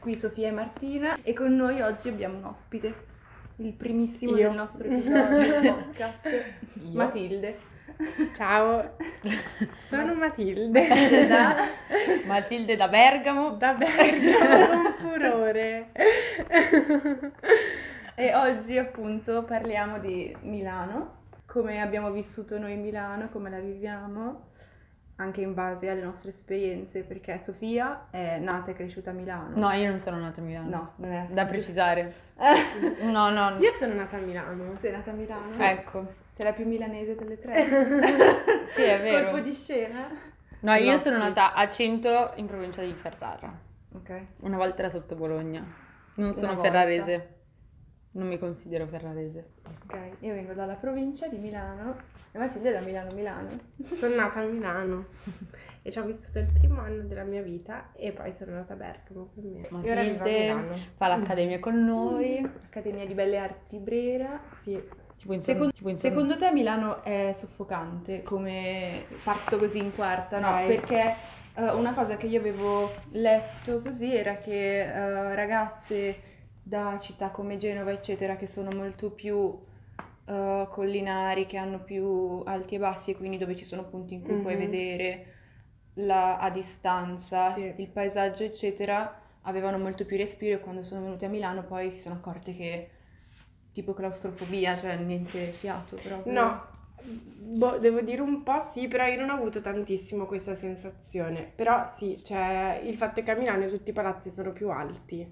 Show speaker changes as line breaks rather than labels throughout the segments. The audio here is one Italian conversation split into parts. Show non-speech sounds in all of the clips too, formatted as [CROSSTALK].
Qui Sofia e Martina e con noi oggi abbiamo un ospite, il primissimo
Io.
del nostro episodio podcast. [LAUGHS] Matilde.
Ciao, [LAUGHS] sono Matilde.
Da- [LAUGHS]
Matilde da Bergamo.
Da Bergamo con furore.
E oggi appunto parliamo di Milano, come abbiamo vissuto noi Milano, come la viviamo, anche in base alle nostre esperienze, perché Sofia è nata e cresciuta a Milano.
No, io non sono nata a Milano.
No, non è
Da precisare. [LAUGHS] No, no.
Io sono nata a Milano.
Sei nata a Milano?
Ecco.
Sei la più milanese delle tre. [LAUGHS]
Sì, è [LAUGHS] vero.
Colpo di scena.
No, io
Plot
sono nata a Cento in provincia di Ferrara.
Ok.
Una volta era sotto Bologna. Non sono ferrarese. Non mi considero ferrarese.
Ok, io vengo dalla provincia di Milano e Matilde è da Milano Milano.
Sono nata a Milano [LAUGHS] e ci ho vissuto il primo anno della mia vita e poi sono nata a Bergamo per me. E
Matilde fa l'accademia con noi.
Accademia di Belle Arti Brera.
Sì.
Tipo in
Secondo,
tipo in
secondo te Milano è soffocante come parto così in quarta? No,
Vai.
perché eh, una cosa che io avevo letto così era che eh, ragazze da città come Genova, eccetera, che sono molto più eh, collinari, che hanno più alti e bassi e quindi dove ci sono punti in cui puoi
Mhm.
vedere la- a distanza
Sì.
il paesaggio, eccetera, avevano molto più respiro e quando sono venute a Milano poi si sono accorte che tipo claustrofobia, cioè niente fiato proprio.
No, boh, devo dire un po' sì, però io non ho avuto tantissimo questa sensazione. Però sì, cioè il fatto è che a Milano tutti i palazzi sono più alti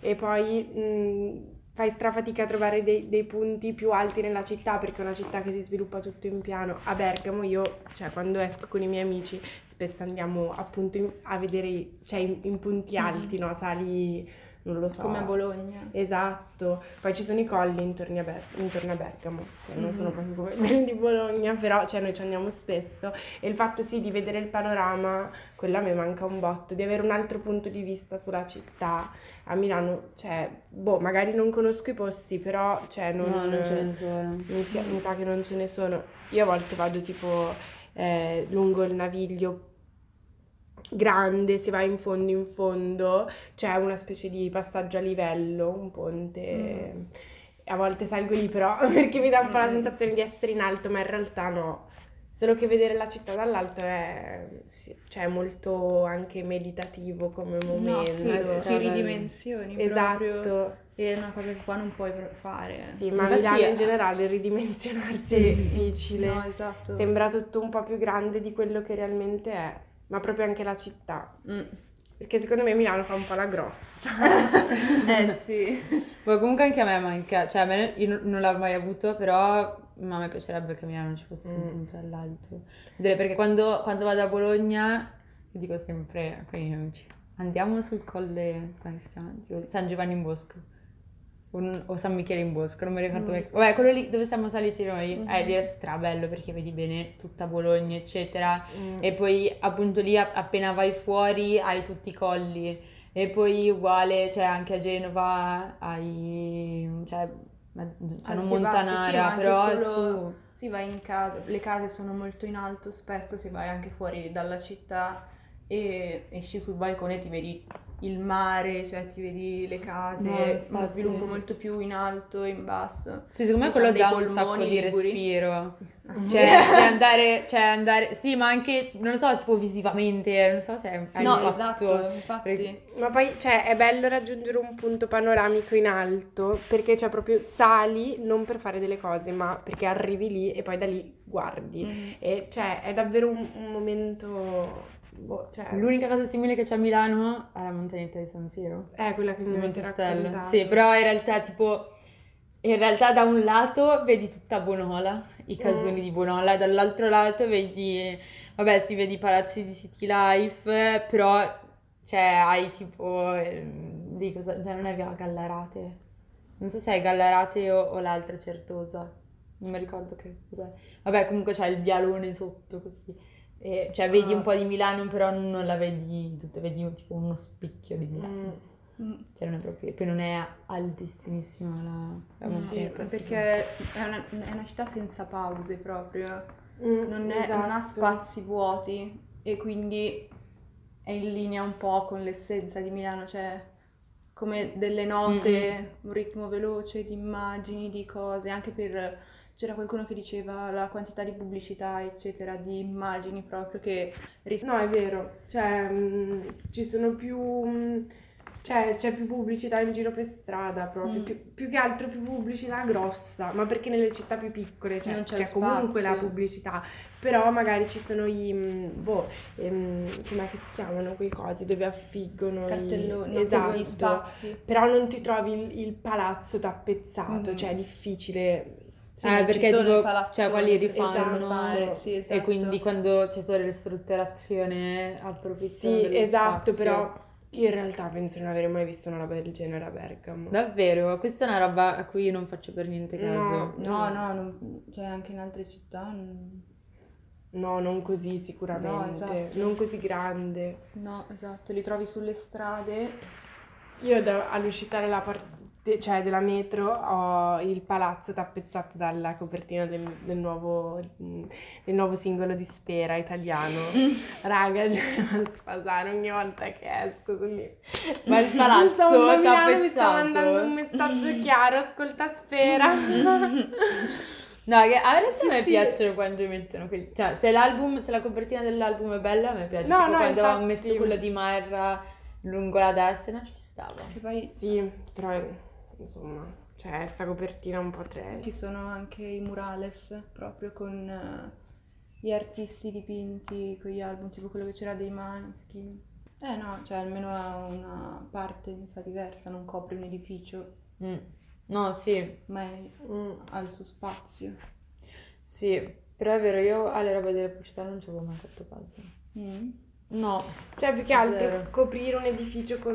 e poi mh, fai strafatica a trovare dei, dei punti più alti nella città perché è una città che si sviluppa tutto in piano. A Bergamo io, cioè quando esco con i miei amici, spesso andiamo appunto in- a vedere, cioè in, in punti alti, no? Sali, non lo so.
Come a Bologna.
Esatto, poi ci sono i colli intorno a, Ber- intorno a Bergamo, che non
Mhm.
sono proprio come quelli di Bologna, però cioè, noi ci andiamo spesso e il fatto sì di vedere il panorama, quello a me manca un botto, di avere un altro punto di vista sulla città. A Milano, cioè, boh, magari non conosco i posti, però cioè, non,
No, non ce ne sono.
mi, sia- mi sa che non ce ne sono. Io a volte vado tipo eh, lungo il naviglio grande, si va in fondo in fondo, c'è una specie di passaggio a livello, un ponte.
Mm.
A volte salgo lì però [LAUGHS] perché mi dà un po' la
Mm.
sensazione di essere in alto, ma in realtà no. Solo che vedere la città dall'alto è sì, cioè, molto anche meditativo come
No,
momento.
sì,
Bello.
ti ridimensioni proprio.
Esatto,
E è una cosa che qua non puoi fare.
sì, ma a Milano in
eh,
generale ridimensionarsi
sì.
è difficile.
No, esatto.
Sembra tutto un po' più grande di quello che realmente è, ma proprio anche la città.
Mm.
Perché secondo me Milano fa un po' la grossa. [LAUGHS]
Eh sì. [LAUGHS]
Poi comunque anche a me manca, cioè a me, io non, l'ho mai avuto, però ma a me piacerebbe che a Milano ci fosse un
Mm.
punto all'alto. Vedere, perché quando, quando vado a Bologna, dico sempre miei amici, andiamo sul colle, come si chiama? San Giovanni in Bosco. Un- o San Michele in Bosco, non mi ricordo
Mm.
Vabbè, quello lì dove siamo saliti noi, eh, lì è strabello perché vedi bene tutta Bologna, eccetera.
Mm.
E poi appunto lì appena vai fuori hai tutti i colli. E poi uguale, cioè anche a Genova hai, cioè, ma- cioè
sì,
Montanara,
ma anche
però
solo- Si va in casa, le case sono molto in alto spesso, se vai anche fuori dalla città e esci sul balcone ti vedi il mare, cioè ti vedi le case,
No,
uno
infatti.
sviluppo molto più in alto e in basso.
su, secondo me quello dà un
polmoni
sacco di
liguri.
respiro.
Sì.
Cioè, andare, cioè andare, sì, ma anche, non lo so, tipo visivamente, non so se è un
no,
impatto.
esatto, infatti.
Perché-
Ma poi, cioè, è bello raggiungere un punto panoramico in alto, perché cioè proprio sali non per fare delle cose, ma perché arrivi lì e poi da lì guardi.
Mhm.
E cioè, è davvero un, un momento... Boh, cioè,
L'unica cosa simile che c'è a Milano è la montagnetta di San Siro.
è quella che mi
Montestella.
raccontato.
Sì, però in realtà tipo in realtà da un lato vedi tutta Bonola, i casoni
Mm.
di Bonola, e dall'altro lato vedi vabbè, si vedi i palazzi di City Life, però cioè hai tipo ehm, di cosa cioè, non è via Gallarate. Non so se è Gallarate o, o l'altra Certosa. Non mi ricordo che cos'è. Vabbè, comunque c'è il vialone sotto così. E, cioè, vedi
Ah.
un po' di Milano, però non la vedi tutta, vedi tipo uno spicchio di Milano.
Mm.
Mm.
Cioè, non è proprio. Poi non è altissimissima la, la
No,
Montepa.
perché è una, è una città senza pause proprio,
Mm,
non, è- non ha
esatto.
spazi vuoti e quindi è in linea un po' con l'essenza di Milano, cioè come delle note, un ritmo veloce di immagini, di cose, anche per... C'era qualcuno che diceva la quantità di pubblicità, eccetera, di immagini proprio che ris-
No, è vero, cioè mm, ci sono più, mm, cioè c'è più pubblicità in giro per strada proprio,
Mm.
più, più che altro più pubblicità grossa, ma perché nelle città più piccole cioè,
c'è
c'è comunque la pubblicità, però magari ci sono i, mm, boh, ehm, com'è che si chiamano quei cosi dove affiggono i-
cartelloni, no,
esatto,
gli spazi.
però non ti trovi il, il palazzo tappezzato,
Mhm.
cioè è difficile.
Sì,
Eh, perché
sono
tipo, cioè, quelli rifanno
fare, sì,
e
esatto.
quindi quando c'è stata ristrutturazione approfittano
Sì, esatto,
spazio.
però io in realtà penso di non avere mai visto una roba del genere a Bergamo.
Davvero, questa è una roba a cui io non faccio per niente caso.
No.
No, no, non- cioè anche in altre città, non-
No, non così sicuramente,
No, esatto.
non così grande.
no, esatto, li trovi sulle strade.
Io da- all'uscita della, par- de- cioè della metro ho il palazzo tappezzato dalla copertina del, del nuovo, mm, del nuovo singolo di Spera italiano. Raga, [LAUGHS] cioè, mi fa spasare ogni volta che esco lì.
Ma il [LAUGHS] palazzo
Insomma, Milano mi sta
tappezzato.
mandando un messaggio [LAUGHS] chiaro, ascolta Spera.
No, che a realtà
Sì,
a me
sì.
piacciono quando mettono quelli. Cioè, se l'album, se la copertina dell'album è bella, a me piace.
No,
tipo
no,
quando avevamo
infatti.
messo quello di Marra lungo la destra, ci stava.
Che poi
Sì, però insomma, cioè sta copertina un po' trash.
ci sono anche i murales proprio con eh, gli artisti dipinti con gli album, tipo quello che c'era dei Maneskin. Eh no, cioè almeno ha una partenza diversa, non copre un edificio,
Mm. No, sì,
ma è-
Mm.
ha il suo spazio.
sì. Però è vero, io alle robe delle pubblicità non ci avevo mai fatto caso.
Mm.
No.
Cioè, più che altro
Zero.
coprire un edificio con...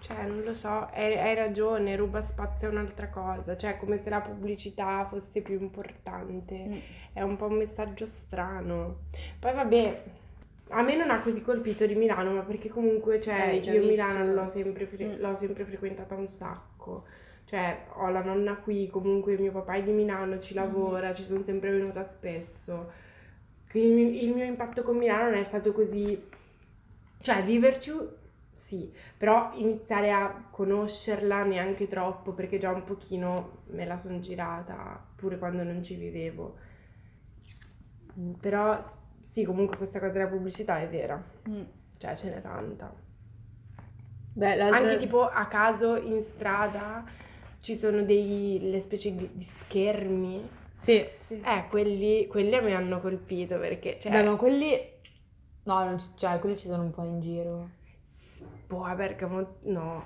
Cioè, non lo so, hai, hai ragione, ruba spazio è un'altra cosa. Cioè, come se la pubblicità fosse più importante.
Mm.
È un po' un messaggio strano. Poi vabbè, a me non ha così colpito di Milano, ma perché comunque, cioè,
già
io
visto.
Milano l'ho sempre, fre-
Mm.
l'ho sempre frequentata un sacco. Cioè, ho la nonna qui, comunque mio papà è di Milano, ci lavora, ci sono sempre venuta spesso. Quindi il mio impatto con Milano non è stato così... Cioè, viverci sì, però iniziare a conoscerla neanche troppo, perché già un pochino me la sono girata, pure quando non ci vivevo. Mm, Però sì, comunque questa cosa della pubblicità è vera,
Mm.
cioè ce n'è tanta.
Beh, l'altra...
Anche tipo a caso in strada ci sono delle specie di, schermi.
Sì.
Sì.
Eh, quelli, quelli mi hanno colpito perché, cioè,
Beh, ma quelli... No, non ci... cioè, quelli ci sono un po' in giro.
Boh, a Bergamo, no,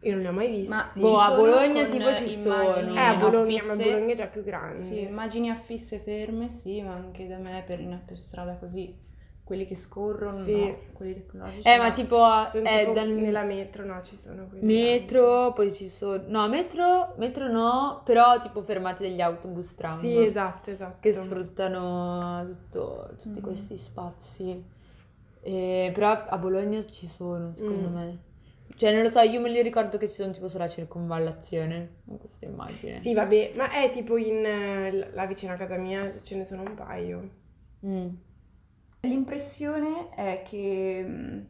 io non li ho mai visti.
Ma
Boh, a Bologna tipo ci sono.
Eh, a Bologna,
affisse.
ma Bologna è già più grande.
Sì, immagini affisse ferme, sì, ma anche da me per, per strada così. Quelli che scorrono,
Sì.
no. Quelli tecnologici.
Eh, ma
no.
tipo...
Sono
È
tipo
dal...
nella metro, no, ci sono quelli.
Metro, poi ci sono... No, metro, metro no, però tipo fermate degli autobus tram.
Sì, esatto, esatto.
Che sfruttano tutto- tutti
Mhm.
questi spazi. E- però a Bologna ci sono, secondo
Mm.
me. Cioè, non lo so, io me li ricordo che ci sono tipo sulla circonvallazione, con queste immagini.
Sì, vabbè, ma è tipo in... eh, là vicino a casa mia ce ne sono un paio.
Mm.
L'impressione è che mh,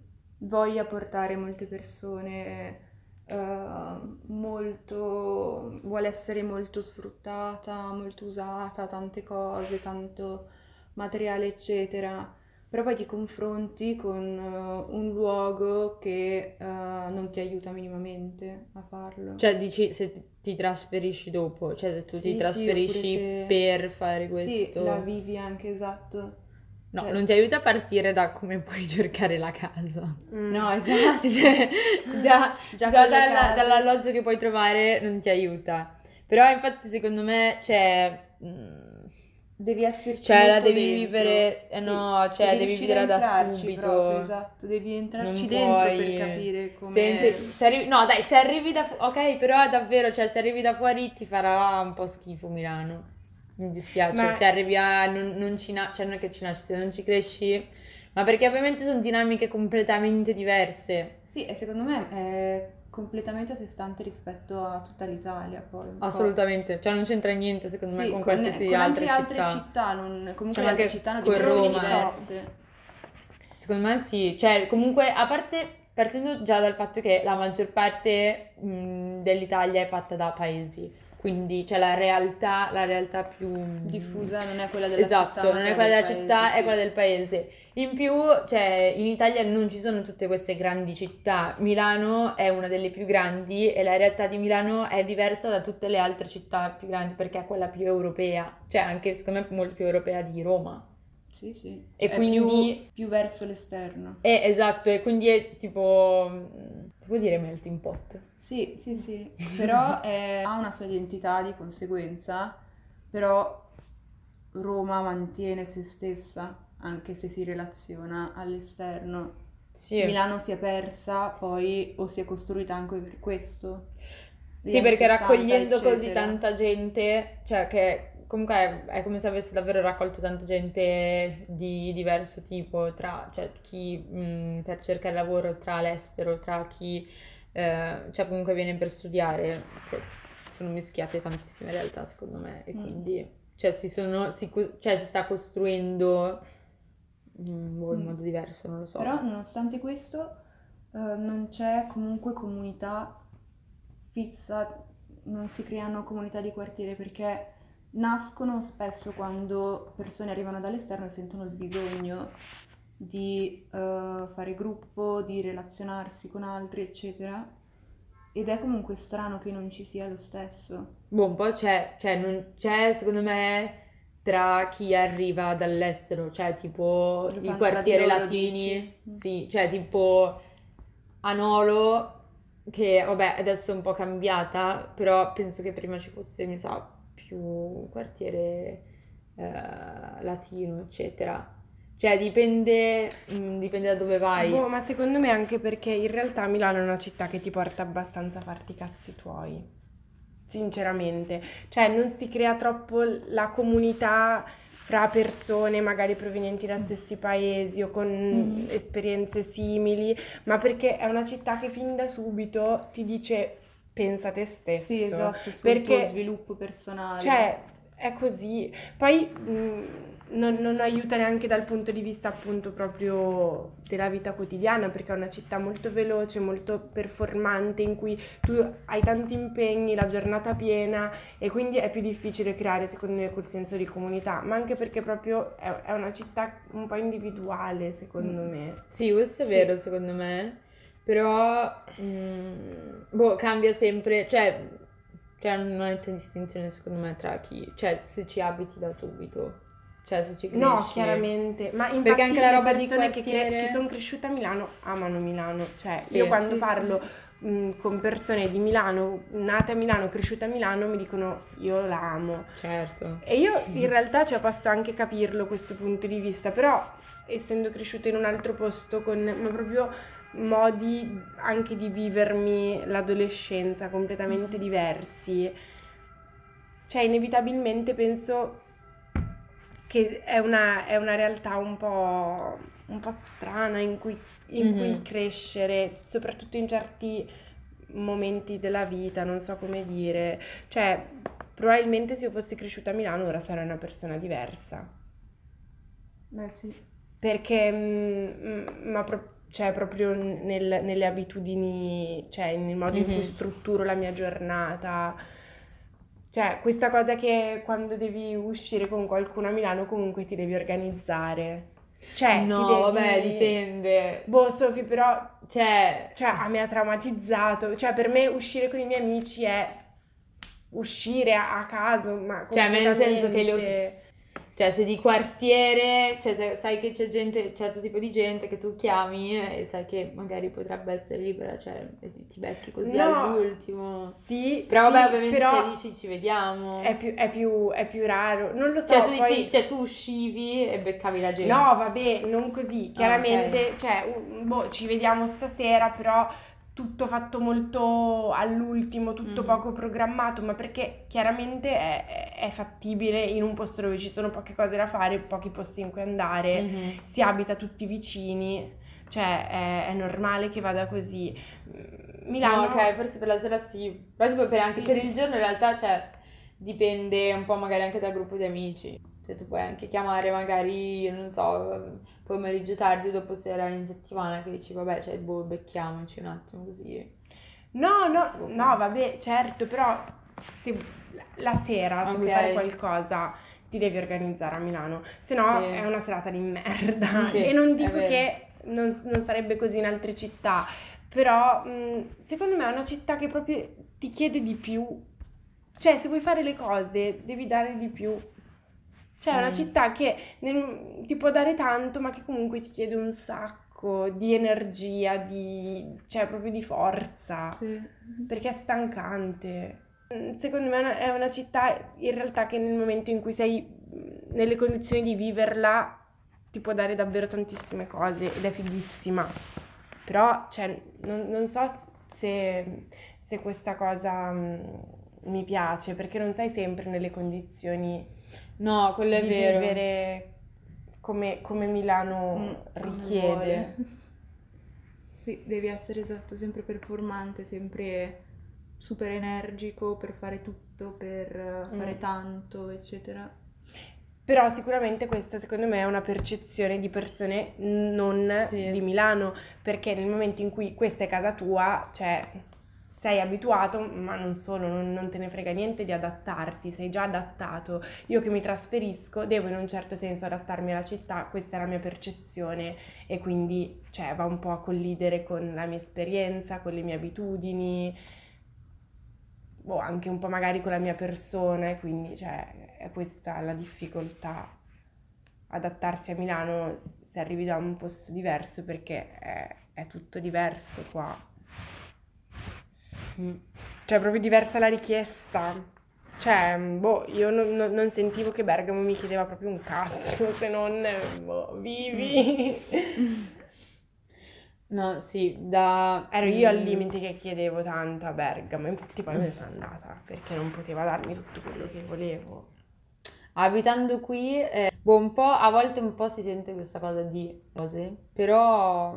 voglia portare molte persone eh, molto, vuole essere molto sfruttata, molto usata, tante cose, tanto materiale, eccetera. Però poi ti confronti con eh, un luogo che eh, non ti aiuta minimamente a farlo.
Cioè, dici se ti- trasferisci dopo, cioè se tu
Sì,
ti
sì,
trasferisci
oppure se-
per fare
Sì,
questo.
la vivi anche esatto.
No,
cioè-
non ti aiuta a partire da come puoi [LAUGHS] cercare la casa.
Mm.
No, [LAUGHS] esatto.
Cioè, già, [LAUGHS]
Già
già dalla- dall'alloggio che puoi trovare non ti aiuta. Però infatti secondo me, cioè, mm,
Devi esserci
Cioè, la devi
dentro.
vivere- eh, no, cioè, devi
a
vivere da subito.
proprio, esatto, devi entrarci
non
dentro
puoi...
per capire come...
Senti- se arrivi- No, dai, se arrivi da... fu- Ok, però davvero, cioè, se arrivi da fuori ti farà un po' schifo Milano. Mi dispiace,
Ma-
se arrivi a non, non ci na- cioè non è che ci nasci, se non ci cresci, ma perché ovviamente sono dinamiche completamente diverse.
Sì, e secondo me è completamente a sé stante rispetto a tutta l'Italia poi.
Assolutamente, cioè non c'entra niente secondo me
Sì,
con qualsiasi
con
altre
anche
città.
altre città, non- comunque
Cioè,
altre città hanno
con
dimensioni
Roma.
diverse.
Secondo me sì, cioè comunque a parte partendo già dal fatto che la maggior parte mh, dell'Italia è fatta da paesi, quindi cioè la realtà, la realtà più
Diffusa non è quella della
Esatto,
città,
non è quella della
del
città,
paese,
è
sì.
quella del paese. In più, cioè, in Italia non ci sono tutte queste grandi città. Milano è una delle più grandi e la realtà di Milano è diversa da tutte le altre città più grandi perché è quella più europea, cioè anche secondo me molto più europea di Roma.
Sì, sì.
E
È
quindi-
più, più verso l'esterno.
E esatto, e quindi è tipo, mm, si può dire melting pot?
Sì, sì, sì, però è- ha una sua identità di conseguenza, però Roma mantiene se stessa anche se si relaziona all'esterno.
Sì.
Milano si è persa poi o si è costruita anche per questo.
Sì, perché
60,
raccogliendo così
eccetera.
tanta gente, cioè che comunque è, è come se avesse davvero raccolto tanta gente di diverso tipo, tra cioè, chi mh, per cercare lavoro tra l'estero, tra chi eh, cioè comunque viene per studiare, se- sono mischiate tantissime realtà secondo me e
Mm.
quindi cioè, si, sono, si, cioè, si sta costruendo mm, boh, in modo diverso, non lo so.
Però nonostante questo eh, non c'è comunque comunità fissa, non si creano comunità di quartiere perché nascono spesso quando persone arrivano dall'esterno e sentono il bisogno di eh, fare gruppo, di relazionarsi con altri, eccetera. Ed è comunque strano che non ci sia lo stesso.
Boh, un po' c'è, cioè non c'è secondo me tra chi arriva dall'estero, cioè tipo
Lo
i
fanno
quartieri
tra di loro,
latini,
dici?
sì, cioè tipo Anolo, che vabbè adesso è un po' cambiata, però penso che prima ci fosse, mi sa, più quartiere eh, latino, eccetera. Cioè dipende, mm, dipende da dove vai.
Boh, ma secondo me anche perché in realtà Milano è una città che ti porta abbastanza a farti i cazzi tuoi. Sinceramente. Cioè, non si crea troppo la comunità fra persone magari provenienti da stessi paesi o con
Mhm.
esperienze simili, ma perché è una città che fin da subito ti dice pensa a te stesso.
Sì, esatto, sul
Perché-
tuo sviluppo personale.
Cioè, è così. Poi mh, non, non aiuta neanche dal punto di vista appunto proprio della vita quotidiana, perché è una città molto veloce, molto performante, in cui tu hai tanti impegni, la giornata piena e quindi è più difficile creare, secondo me, quel senso di comunità, ma anche perché proprio è, è una città un po' individuale, secondo
Mm.
me.
Sì, questo è
Sì.
vero secondo me, però mm, boh, cambia sempre, cioè c'è una netta distinzione secondo me tra chi, cioè se ci abiti da subito, cioè se ci cresci.
No, chiaramente, ma infatti
Perché anche la
le
roba di
persone che, cre-
quartiere-
che sono cresciute a Milano amano Milano, cioè
Sì,
io quando
sì,
parlo mh, con persone di Milano, nate a Milano, cresciute a Milano, mi dicono io la amo.
Certo.
E io in realtà cioè, posso anche capirlo questo punto di vista, però essendo cresciuta in un altro posto con ma proprio modi anche di vivermi l'adolescenza completamente diversi, cioè inevitabilmente penso che è una, è una realtà un po', un po' strana in cui, in
Mhm.
cui crescere, soprattutto in certi momenti della vita, non so come dire. Cioè, probabilmente se io fossi cresciuta a Milano ora sarei una persona diversa.
Beh, sì.
Perché, mm, mm, ma pro- cioè, proprio nel- nelle abitudini, cioè nel modo in cui
Mhm.
strutturo la mia giornata. Cioè, questa cosa che quando devi uscire con qualcuno a Milano comunque ti devi organizzare. Cioè,
no,
devi-
vabbè, dipende.
Boh, Sofì, però
Cioè,
cioè, a me ha traumatizzato. Cioè, per me uscire con i miei amici è uscire a, a caso, ma
Cioè, nel senso che lo-
completamente-
cioè, se di quartiere, cioè se sai che c'è gente, certo tipo di gente che tu chiami e sai che magari potrebbe essere libera, cioè ti becchi così
No,
all'ultimo.
Sì,
Però vabbè,
sì,
ovviamente
però
cioè, dici ci vediamo.
è più, è più- è più raro. Non lo so,
Cioè, tu
poi-
dici, cioè tu uscivi e beccavi la gente.
No, vabbè, non così.
Ah,
Chiaramente, cioè, uh, boh, ci vediamo stasera, però tutto fatto molto all'ultimo, tutto
Mhm.
poco programmato, ma perché chiaramente è, è fattibile in un posto dove ci sono poche cose da fare, pochi posti in cui andare,
Mhm.
si abita tutti vicini, cioè è, è normale che vada così. Mm, Milano...
No, ok, forse per la sera sì. Però tipo per, anche
Sì.
per il giorno in realtà, cioè, dipende un po' magari anche dal gruppo di amici. Cioè, tu puoi anche chiamare magari, non so, pomeriggio tardi dopo sera in settimana che dici, vabbè, cioè, boh, becchiamoci un attimo così.
No, no, no, vabbè, certo, però se la sera, se vuoi fare qualcosa, ti devi organizzare a Milano, se no
Sì.
è una serata di merda. [LAUGHS]
Sì,
e non dico che non, non sarebbe così in altre città, però mh, secondo me è una città che proprio ti chiede di più. Cioè, se vuoi fare le cose, devi dare di più. Cioè, è una
Mm.
città che nel- ti può dare tanto, ma che comunque ti chiede un sacco di energia, di, cioè proprio di forza
Sì.
perché è stancante. Mm, Secondo me è una- città in realtà che nel momento in cui sei mm, nelle condizioni di viverla ti può dare davvero tantissime cose ed è fighissima. Però, cioè, non, non so se, se questa cosa mm, mi piace perché non sei sempre nelle condizioni
No, quello è
di
vero.
vivere come, come Milano
Mm,
richiede. [LAUGHS]
Sì, devi essere esatto, sempre performante, sempre super energico per fare tutto, per eh, fare
Mm.
tanto, eccetera.
Però sicuramente questa secondo me è una percezione di persone non
Sì,
di
sì.
Milano, perché nel momento in cui questa è casa tua, cioè sei abituato, ma non solo, non, non te ne frega niente di adattarti, sei già adattato. Io che mi trasferisco devo in un certo senso adattarmi alla città, questa è la mia percezione e quindi cioè, va un po' a collidere con la mia esperienza, con le mie abitudini, o anche un po' magari con la mia persona e quindi cioè, è questa la difficoltà adattarsi a Milano se arrivi da un posto diverso perché è, è tutto diverso qua. Cioè, proprio diversa la richiesta. Cioè, boh, io non, non- non sentivo che Bergamo mi chiedeva proprio un cazzo, se non, boh, vivi. [LAUGHS]
No, sì, da...
Ero io al
mm,
limite che chiedevo tanto a Bergamo, infatti poi me ne sono andata perché non poteva darmi tutto quello che volevo.
Abitando qui, eh, boh, un po', a volte un po' si sente questa cosa di cose, però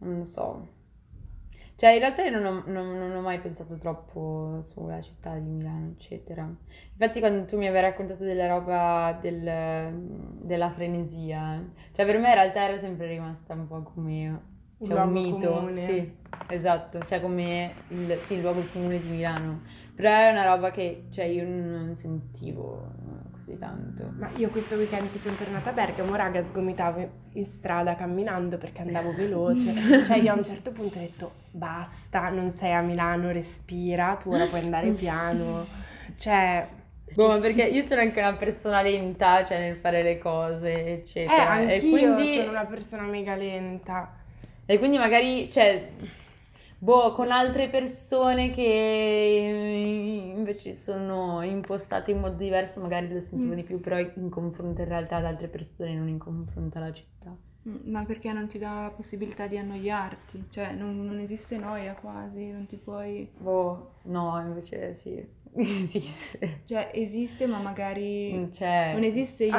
non lo so. Cioè, in realtà io non ho, non- non ho mai pensato troppo sulla città di Milano, eccetera. Infatti, quando tu mi avevi raccontato della roba del- della frenesia, cioè per me in realtà era sempre rimasta un po' come
Un
cioè, un
luogo
mito.
comune.
Sì, esatto, cioè come il, sì, il luogo comune di Milano. Però è una roba che, cioè, io non sentivo così tanto.
Ma io questo weekend che sono tornata a Bergamo, raga, sgomitavo in strada camminando perché andavo veloce. [LAUGHS] Cioè io a un certo punto ho detto basta, non sei a Milano, respira, tu ora puoi andare piano. Cioè,
Boh, ma perché io sono anche una persona lenta, cioè nel fare le cose,
eh,
eccetera. E
anch'io
quindi,
sono una persona mega lenta.
e quindi magari, cioè, boh, con altre persone che invece sono impostate in modo diverso, magari lo sentivo
Mm.
di più, però in confronto in realtà ad altre persone, non in confronto alla città.
Mm, Ma perché non ti dà la possibilità di annoiarti? Cioè, non, non esiste noia quasi, non ti puoi...
Boh, no, invece sì, [LAUGHS] esiste.
Cioè, esiste, ma magari
Non c'è.
non esiste il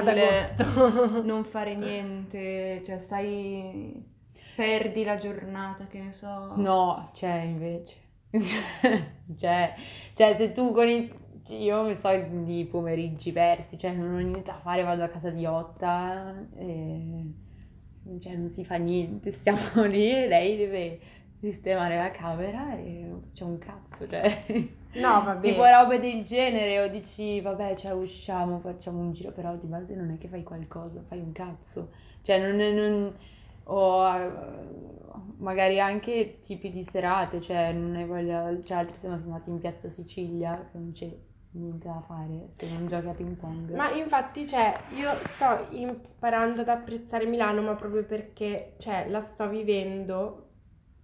non fare niente, cioè stai... perdi la giornata, che ne so.
No, c'è invece. [LAUGHS] Cioè, cioè, se tu con i... Io mi so di pomeriggi persi, cioè non ho niente da fare, vado a casa di Otta e... Cioè non si fa niente, [LAUGHS] stiamo lì e lei deve sistemare la camera e facciamo un cazzo, cioè...
No, vabbè. [LAUGHS]
Tipo robe del genere o dici, vabbè, cioè usciamo, facciamo un giro, però di base non è che fai qualcosa, fai un cazzo. Cioè non... è- non- o eh, magari anche tipi di serate, cioè non hai voglia, cioè altri siamo andati in piazza Sicilia, che non c'è niente da fare se non giochi a ping pong.
Ma infatti, cioè, io sto imparando ad apprezzare Milano, ma proprio perché, cioè, la sto vivendo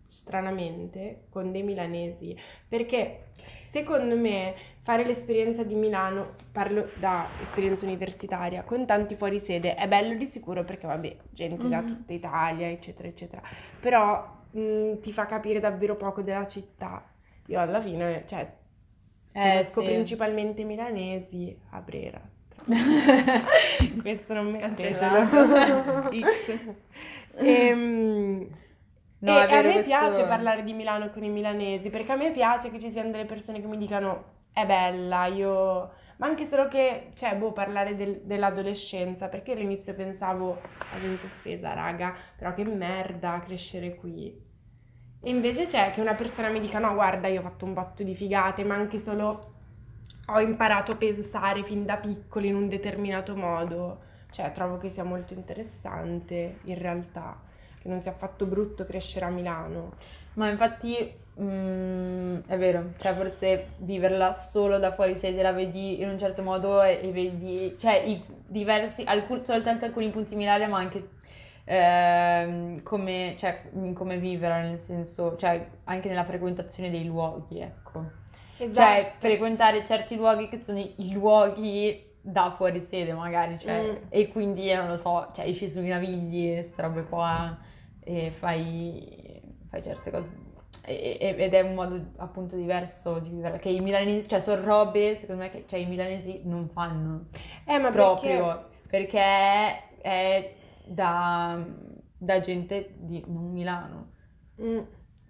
stranamente con dei milanesi, perché secondo me fare l'esperienza di Milano, parlo da esperienza universitaria, con tanti fuori sede, è bello di sicuro perché, vabbè, gente da
Mhm.
tutta Italia, eccetera, eccetera, però mh, ti fa capire davvero poco della città. Io alla fine, cioè,
Eh,
conosco
sì.
principalmente milanesi a Brera. [LAUGHS] Questo non mettetelo. [LAUGHS]
X.
Ehm,
No,
e a me
questo-
piace parlare di Milano con i milanesi perché a me piace che ci siano delle persone che mi dicano è bella, io... Ma anche solo che, cioè, boh, parlare del- dell'adolescenza, perché all'inizio pensavo, "Ah, senza offesa, raga, però che merda crescere qui. E invece c'è che una persona mi dica, no, guarda, io ho fatto un botto di figate, ma anche solo ho imparato a pensare fin da piccolo in un determinato modo. Cioè, trovo che sia molto interessante, in realtà, che non sia affatto brutto crescere a Milano.
Ma infatti mm, è vero, cioè forse viverla solo da fuori sede la vedi in un certo modo e, e vedi, cioè i diversi, alcun- soltanto alcuni punti mirare, ma anche ehm, come, cioè, come viverla, nel senso, cioè anche nella frequentazione dei luoghi, ecco.
Esatto.
Cioè frequentare certi luoghi che sono i, luoghi da fuori sede magari, cioè,
Mm.
e quindi eh, non lo so, cioè esci sui navigli, queste robe qua e fai, fai certe cose. E- e- ed è un modo appunto diverso di vivere, che i milanesi, cioè sono robe secondo me che cioè, i milanesi non fanno
Eh, ma
proprio, perché è da, da gente di non Milano.
perché- Mm.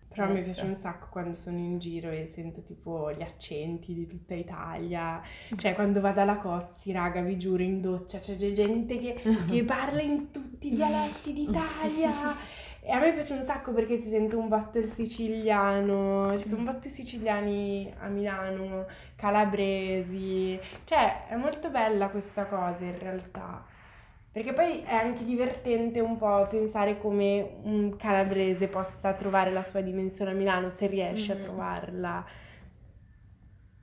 Però mi piace un sacco quando sono in giro e sento tipo gli accenti di tutta Italia. Cioè, quando vado alla Cozzi, raga, vi giuro, in doccia c'è gente che, [LAUGHS] che parla in tutti i dialetti d'Italia. [LAUGHS] E a me piace un sacco perché si sente un botto il siciliano, ci sono di siciliani a Milano, calabresi. Cioè, è molto bella questa cosa in realtà. Perché poi è anche divertente un po' pensare come un calabrese possa trovare la sua dimensione a Milano, se riesce
Mhm.
a trovarla.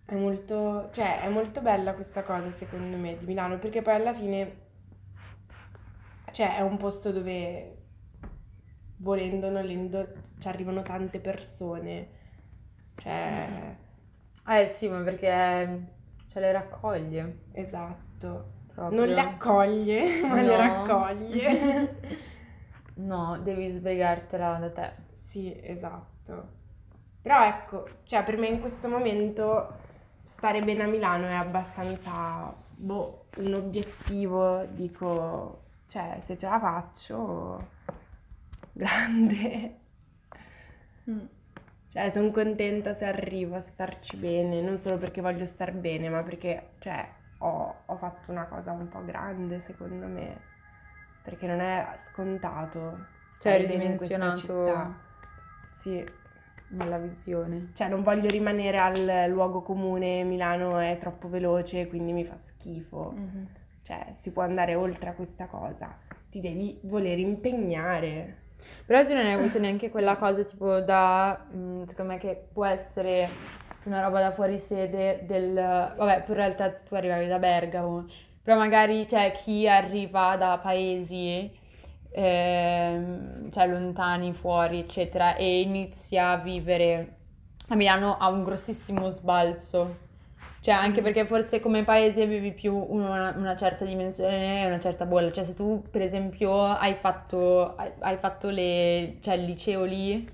È molto, cioè, è molto bella questa cosa, secondo me, di Milano, perché poi alla fine, cioè, è un posto dove, volendo nolendo, ci arrivano tante persone. Cioè,
Eh sì, ma perché ce le raccoglie
esatto.
proprio.
Non le accoglie, [LAUGHS] ma le
No.
raccoglie. [LAUGHS]
No, devi sbrigartela da te.
Sì, esatto. Però ecco, cioè per me in questo momento stare bene a Milano è abbastanza, boh, un obiettivo, dico, cioè se ce la faccio, grande.
Mm.
Cioè sono contenta se arrivo a starci bene, non solo perché voglio star bene, ma perché, cioè, ho, ho fatto una cosa un po' grande secondo me, perché non è scontato
Cioè, ridimensionato.
Sì,
nella visione.
cioè non voglio rimanere al luogo comune, Milano è troppo veloce, quindi mi fa schifo.
Mhm.
Cioè, si può andare oltre a questa cosa. Ti devi voler impegnare.
Però tu non hai avuto neanche quella cosa tipo da, mm, secondo me che può essere una roba da fuori sede del, vabbè, poi in realtà tu arrivavi da Bergamo, però magari c'è chi arriva da paesi, ehm, cioè lontani, fuori, eccetera, e inizia a vivere a Milano ha un grossissimo sbalzo. Cioè, anche
Mm.
perché forse come paese avevi più una, una certa dimensione e una certa bolla. Cioè, se tu, per esempio, hai fatto, hai, hai fatto le, cioè, il liceo lì,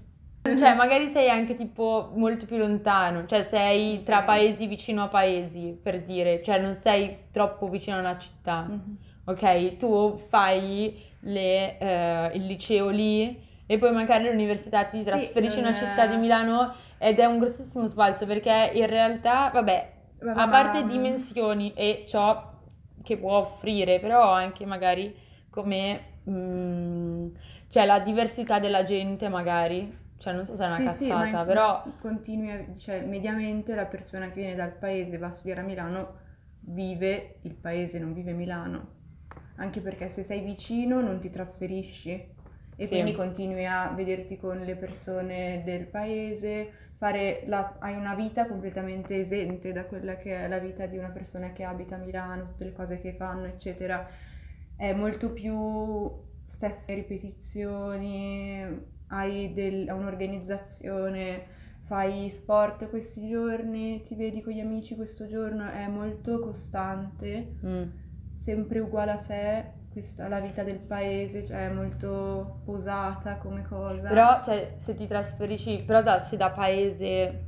cioè, magari sei anche tipo molto più lontano. Cioè, sei tra paesi vicino a paesi, per dire. Cioè, non sei troppo vicino a una città.
Mhm.
Ok? Tu fai le, eh, il liceo lì e poi magari l'università ti
Sì,
trasferisci in una città
è-
di Milano ed è un grossissimo sbalzo perché in realtà, vabbè,
Vabbè,
a
ma-
parte dimensioni e ciò che può offrire, però anche magari come mm, cioè la diversità della gente magari, cioè non so se è una
Sì, sì, ma
cazzata, però
continui a- cioè, mediamente la persona che viene dal paese e va a studiare a Milano vive il paese, non vive Milano. Anche perché se sei vicino non ti trasferisci e
Sì.
quindi continui a vederti con le persone del paese, la- hai una vita completamente esente da quella che è la vita di una persona che abita a Milano, tutte le cose che fanno, eccetera. È molto più stesse ripetizioni, hai del- un'organizzazione, fai sport questi giorni, ti vedi con gli amici questo giorno, è molto costante,
mm,
sempre uguale a sé, questa, la vita del paese, cioè è molto posata come cosa.
Però, cioè, se ti trasferisci, però da, se da paese,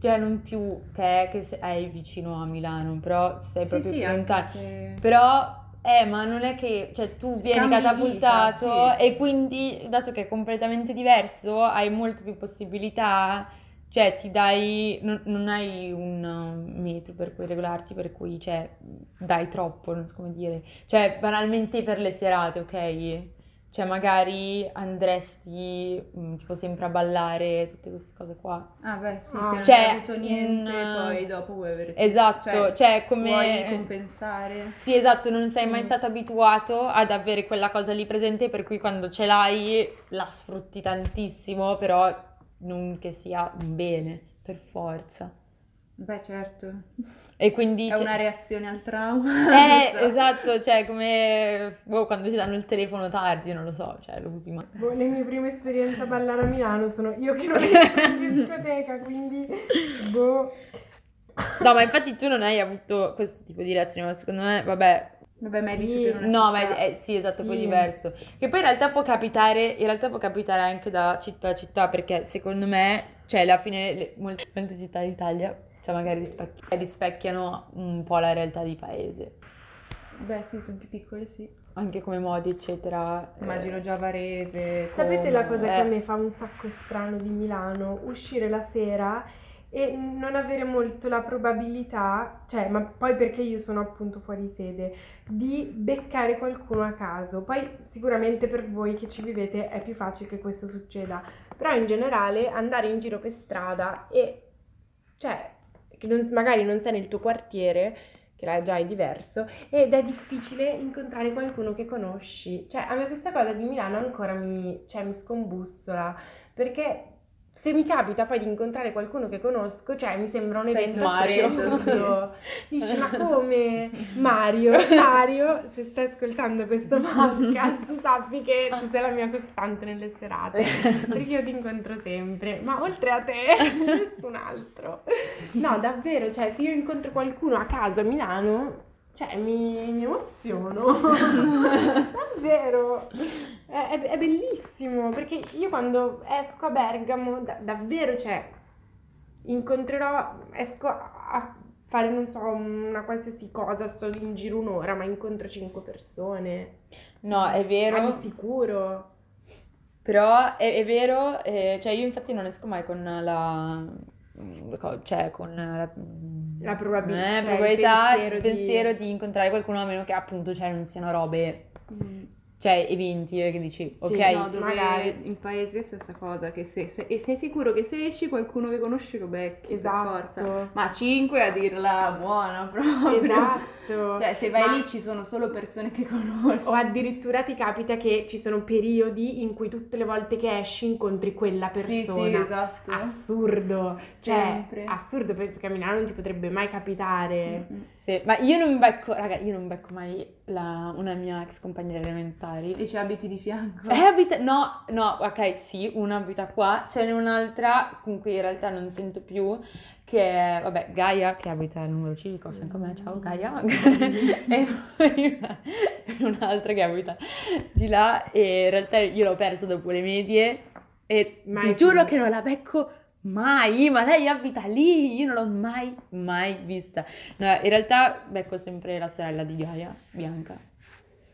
cioè non più te che sei vicino a Milano, però sei proprio
sì,
lontano.
se...
Però, eh, ma non è che, cioè, tu vieni
Cambi
catapultato
vita, sì.
e quindi, dato che è completamente diverso, hai molte più possibilità, cioè, ti dai, non, non hai un metro per cui regolarti, per cui, cioè, dai troppo, non so come dire. Cioè, banalmente per le serate, ok? Cioè, magari andresti, mm, tipo, sempre a ballare, tutte queste cose qua.
Ah beh sì,
Ah.
se non
Cioè,
hai avuto niente,
un-
poi dopo vuoi avere tutto.
Esatto,
Cioè,
cioè, come...
vuoi compensare.
Sì, esatto, non sei mai
Mm.
stato abituato ad avere quella cosa lì presente, per cui quando ce l'hai la sfrutti tantissimo, però non che sia un bene, per forza.
Beh certo,
E quindi...
è
cioè-
una reazione al trauma. [LAUGHS]
Eh,
so.
esatto, cioè come boh, quando ti danno il telefono tardi, non lo so, cioè lo usi ma...
Boh, le mie prime esperienze a ballare a Milano sono io che non [LAUGHS] in discoteca, quindi boh.
No, ma infatti tu non hai avuto questo tipo di reazione, ma secondo me, vabbè,
Vabbè,
Sì.
vissuto in una
No, ma
città.
è, è- sì, esatto, poi è
Sì.
diverso. Che poi in realtà può capitare, in realtà può capitare anche da città a città, perché secondo me, cioè alla fine le- molte molte città d'Italia, cioè magari rispecchi- rispecchiano un po' la realtà di paese,
Beh sì, sono più piccole sì.
anche come modi, eccetera. eh.
Immagino già Varese,
Sapete la cosa
eh.
che a me fa un sacco strano di Milano? Uscire la sera e non avere molto la probabilità, cioè, ma poi perché io sono appunto fuori sede, di beccare qualcuno a caso. Poi sicuramente per voi che ci vivete è più facile che questo succeda, però in generale andare in giro per strada e, cioè, che non- magari non sei nel tuo quartiere, che là già è diverso, ed è difficile incontrare qualcuno che conosci. Cioè, a me questa cosa di Milano ancora mi, cioè, mi scombussola, perché se mi capita poi di incontrare qualcuno che conosco, cioè mi sembra un evento
Mario,
assurdo. [LAUGHS] Dici, ma come? Mario, Mario, se stai ascoltando questo podcast, [LAUGHS] sappi che tu sei la mia costante nelle serate, perché io ti incontro sempre, ma oltre a te, [LAUGHS] nessun altro. No, davvero, cioè, se io incontro qualcuno a caso a Milano, cioè, mi, mi emoziono. davvero. È, è- è bellissimo, perché io quando esco a Bergamo, da- davvero, cioè, incontrerò, esco a fare, non so, una qualsiasi cosa, sto in giro un'ora, ma incontro cinque persone.
No, è
Ma
vero,
di sicuro.
però è, è vero, eh, cioè io infatti non esco mai con la... cioè con la,
La probabil-
eh,
cioè, il
probabilità,
pensiero
il
di-
pensiero di... incontrare qualcuno a meno che appunto cioè, non siano robe, cioè eventi eh, che dici,
Sì,
ok,
No, dove
magari.
in paese è stessa cosa, che se, se- e sei sicuro che se esci qualcuno che conosci lo becchi.
Esatto.
Ma 5 a dirla buona [LAUGHS] proprio.
Esatto.
Cioè, se vai
Ma-
lì ci sono solo persone che conosci.
O addirittura ti capita che ci sono periodi in cui tutte le volte che esci incontri quella persona.
Sì, sì, esatto.
Assurdo. Cioè,
Sempre.
assurdo, penso che a Milano non ti potrebbe mai capitare.
Mm-mm.
Sì, ma io non becco, raga, io non becco mai la- una mia ex compagna delle elementari.
E ci abiti di fianco.
Eh, abita, no, no, ok, sì, una abita qua, ce n'è un'altra con cui in realtà non sento più, che è, vabbè, Gaia, che abita al numero civico a fianco a me, ciao Gaia, [LAUGHS] e poi una- un'altra che abita di là, e in realtà io l'ho persa dopo le medie, e
Mai
ti giuro
più.
che non la becco mai, ma lei abita lì, io non l'ho mai, mai vista. No, in realtà becco sempre la sorella di Gaia, Bianca,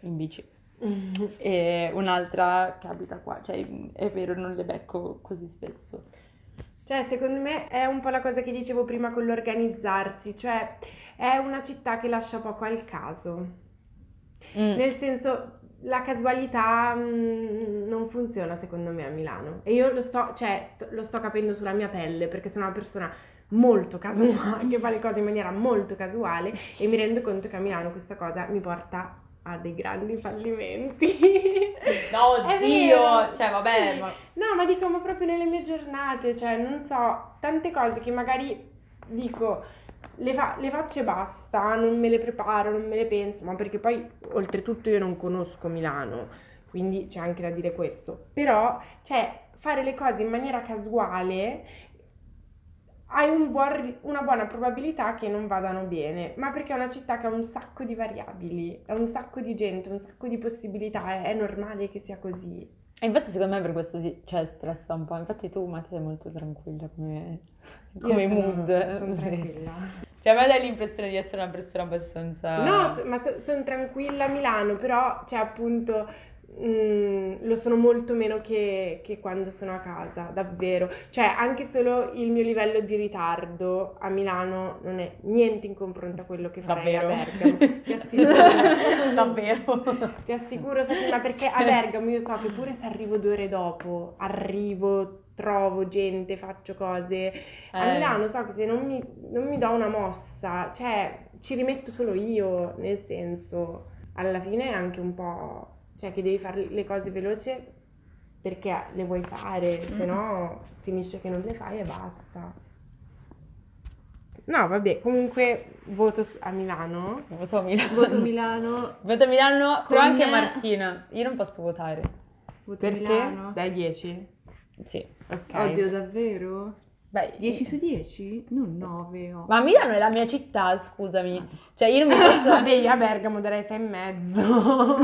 in bici. [LAUGHS] E un'altra che abita qua, cioè è vero, non le becco così spesso.
Cioè, secondo me è un po' la cosa che dicevo prima con l'organizzarsi, cioè è una città che lascia poco al caso.
Mm.
Nel senso, la casualità mm, non funziona secondo me a Milano. E io lo sto, cioè, sto- lo sto capendo sulla mia pelle perché sono una persona molto casuale, [LAUGHS] che fa le cose in maniera molto casuale e mi rendo conto che a Milano questa cosa mi porta a dei grandi fallimenti.
No, [LAUGHS] oddio! Cioè, vabbè,
sì.
ma...
No, ma dico, ma proprio nelle mie giornate, cioè, non so, tante cose che magari dico, le, fa- le faccio e basta, non me le preparo, non me le penso, ma perché poi, oltretutto, io non conosco Milano, quindi c'è anche da dire questo. Però, cioè, fare le cose in maniera casuale hai un buon una buona probabilità che non vadano bene, ma perché è una città che ha un sacco di variabili, ha un sacco di gente, un sacco di possibilità, è, è normale che sia così.
E infatti secondo me per questo ti, cioè, stressa un po'. Infatti tu, Matti, sei molto tranquilla come, come
sono-
mood.
Sono [LAUGHS] tranquilla.
Cioè a me dai l'impressione di essere una persona abbastanza...
No, so- ma sono tranquilla a Milano, però, cioè, appunto, mm, lo sono molto meno che, che quando sono a casa, davvero. Cioè, anche solo il mio livello di ritardo a Milano non è niente in confronto a quello che farei
Davvero?
a Bergamo. [LAUGHS] Ti assicuro.
Davvero?
Ti assicuro, ma perché a Bergamo io so che pure se arrivo due ore dopo, arrivo, trovo gente, faccio cose. A
Eh.
Milano so che se non mi, non mi do una mossa, cioè ci rimetto solo io, nel senso, alla fine è anche un po', cioè che devi fare le cose veloce perché le vuoi fare, se no finisce che non le fai e basta. No, vabbè, comunque voto a Milano.
Voto a Milano.
Voto [LAUGHS] Milano.
Voto a Milano, però
Con-
anche Martina. Io non posso votare.
Voto
Perché?
Milano.
Dai 10.
Sì.
Ok.
Oddio, davvero?
Beh,
10 su 10? Non 9.
Ma Milano è la mia città, scusami. [LAUGHS] Cioè io non mi [LAUGHS] posso...
Vabbè, io a Bergamo darei 6 e mezzo. [LAUGHS]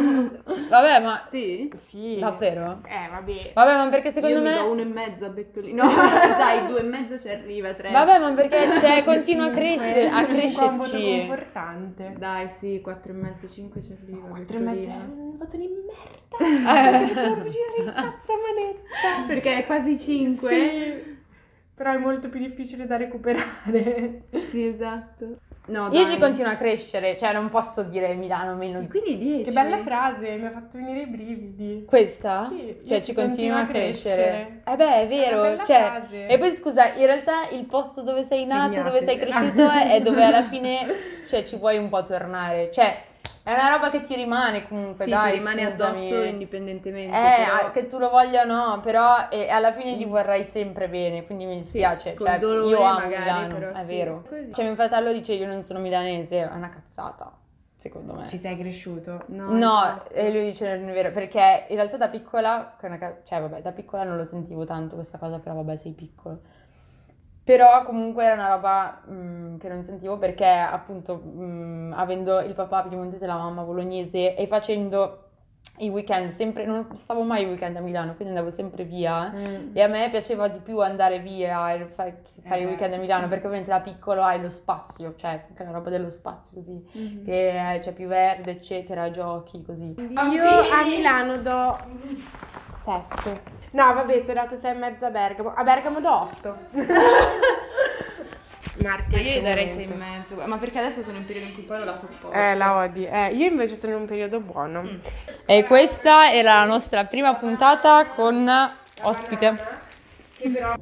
Vabbè, ma...
Sì?
sì.
Davvero?
Eh, vabbè.
Vabbè, ma perché secondo
Io
me...
do uno e mezzo a Bettolino. No, dai, due e mezzo ci arriva, tre.
Vabbè, ma perché cioè, continua a crescere, a
Cinque è un
crescerci.
confortante.
Dai, sì, quattro e mezzo, cinque ci arriva.
4 e mezzo è un voto di merda. Devo girare il cazzo manetta.
Perché è quasi 5.
Sì. Però è molto più difficile da recuperare.
Sì, esatto. No,
Io
dai.
ci continuo a crescere, cioè non posso dire Milano meno di
Quindi 10.
Che bella frase, mi ha fatto venire i brividi.
questa.
Sì,
cioè
io
ci
ci
continua a
continuo a
crescere.
crescere.
Eh beh, è
È una
vero,
bella
cioè
frase.
e poi scusa, in realtà il posto dove sei nato, dove sei cresciuto è, è dove alla fine [LAUGHS] cioè ci vuoi un po' tornare. Cioè, è una roba che ti rimane comunque,
Sì,
dai,
ti rimane
scusami.
addosso indipendentemente.
Eh,
però...
che tu lo voglia o no, però eh, alla fine gli vorrai sempre bene, quindi mi dispiace.
col
cioè,
dolore
io amo
magari,
Milano,
però
è
sì.
vero.
Così.
Cioè, mio fratello dice io non sono milanese, è una cazzata, secondo me.
Ci sei cresciuto.
No,
No,
esatto.
e lui dice non è vero, perché in realtà da piccola, cioè vabbè, da piccola non lo sentivo tanto questa cosa, però vabbè, sei piccolo. Però comunque era una roba mm, che non sentivo perché appunto mm, avendo il papà piemontese e la mamma bolognese e facendo i weekend sempre, non stavo mai i weekend a Milano, quindi andavo sempre via. E a me piaceva di più andare via e fa- fare i
Eh.
weekend a Milano perché ovviamente da piccolo hai lo spazio, cioè anche la roba dello spazio così
Mhm.
che eh, c'è più verde, eccetera, giochi così.
Io a Milano do 7. No, vabbè, se ho dato 6 e mezzo a Bergamo. A Bergamo do 8. [LAUGHS] Marti.
Ma io gli darei
momento.
6 e mezzo. Ma perché adesso sono in un periodo in cui poi non la sopporto.
Eh, la odi. Eh, io invece sono in un periodo buono.
E questa era la nostra prima puntata con ospite.
Che però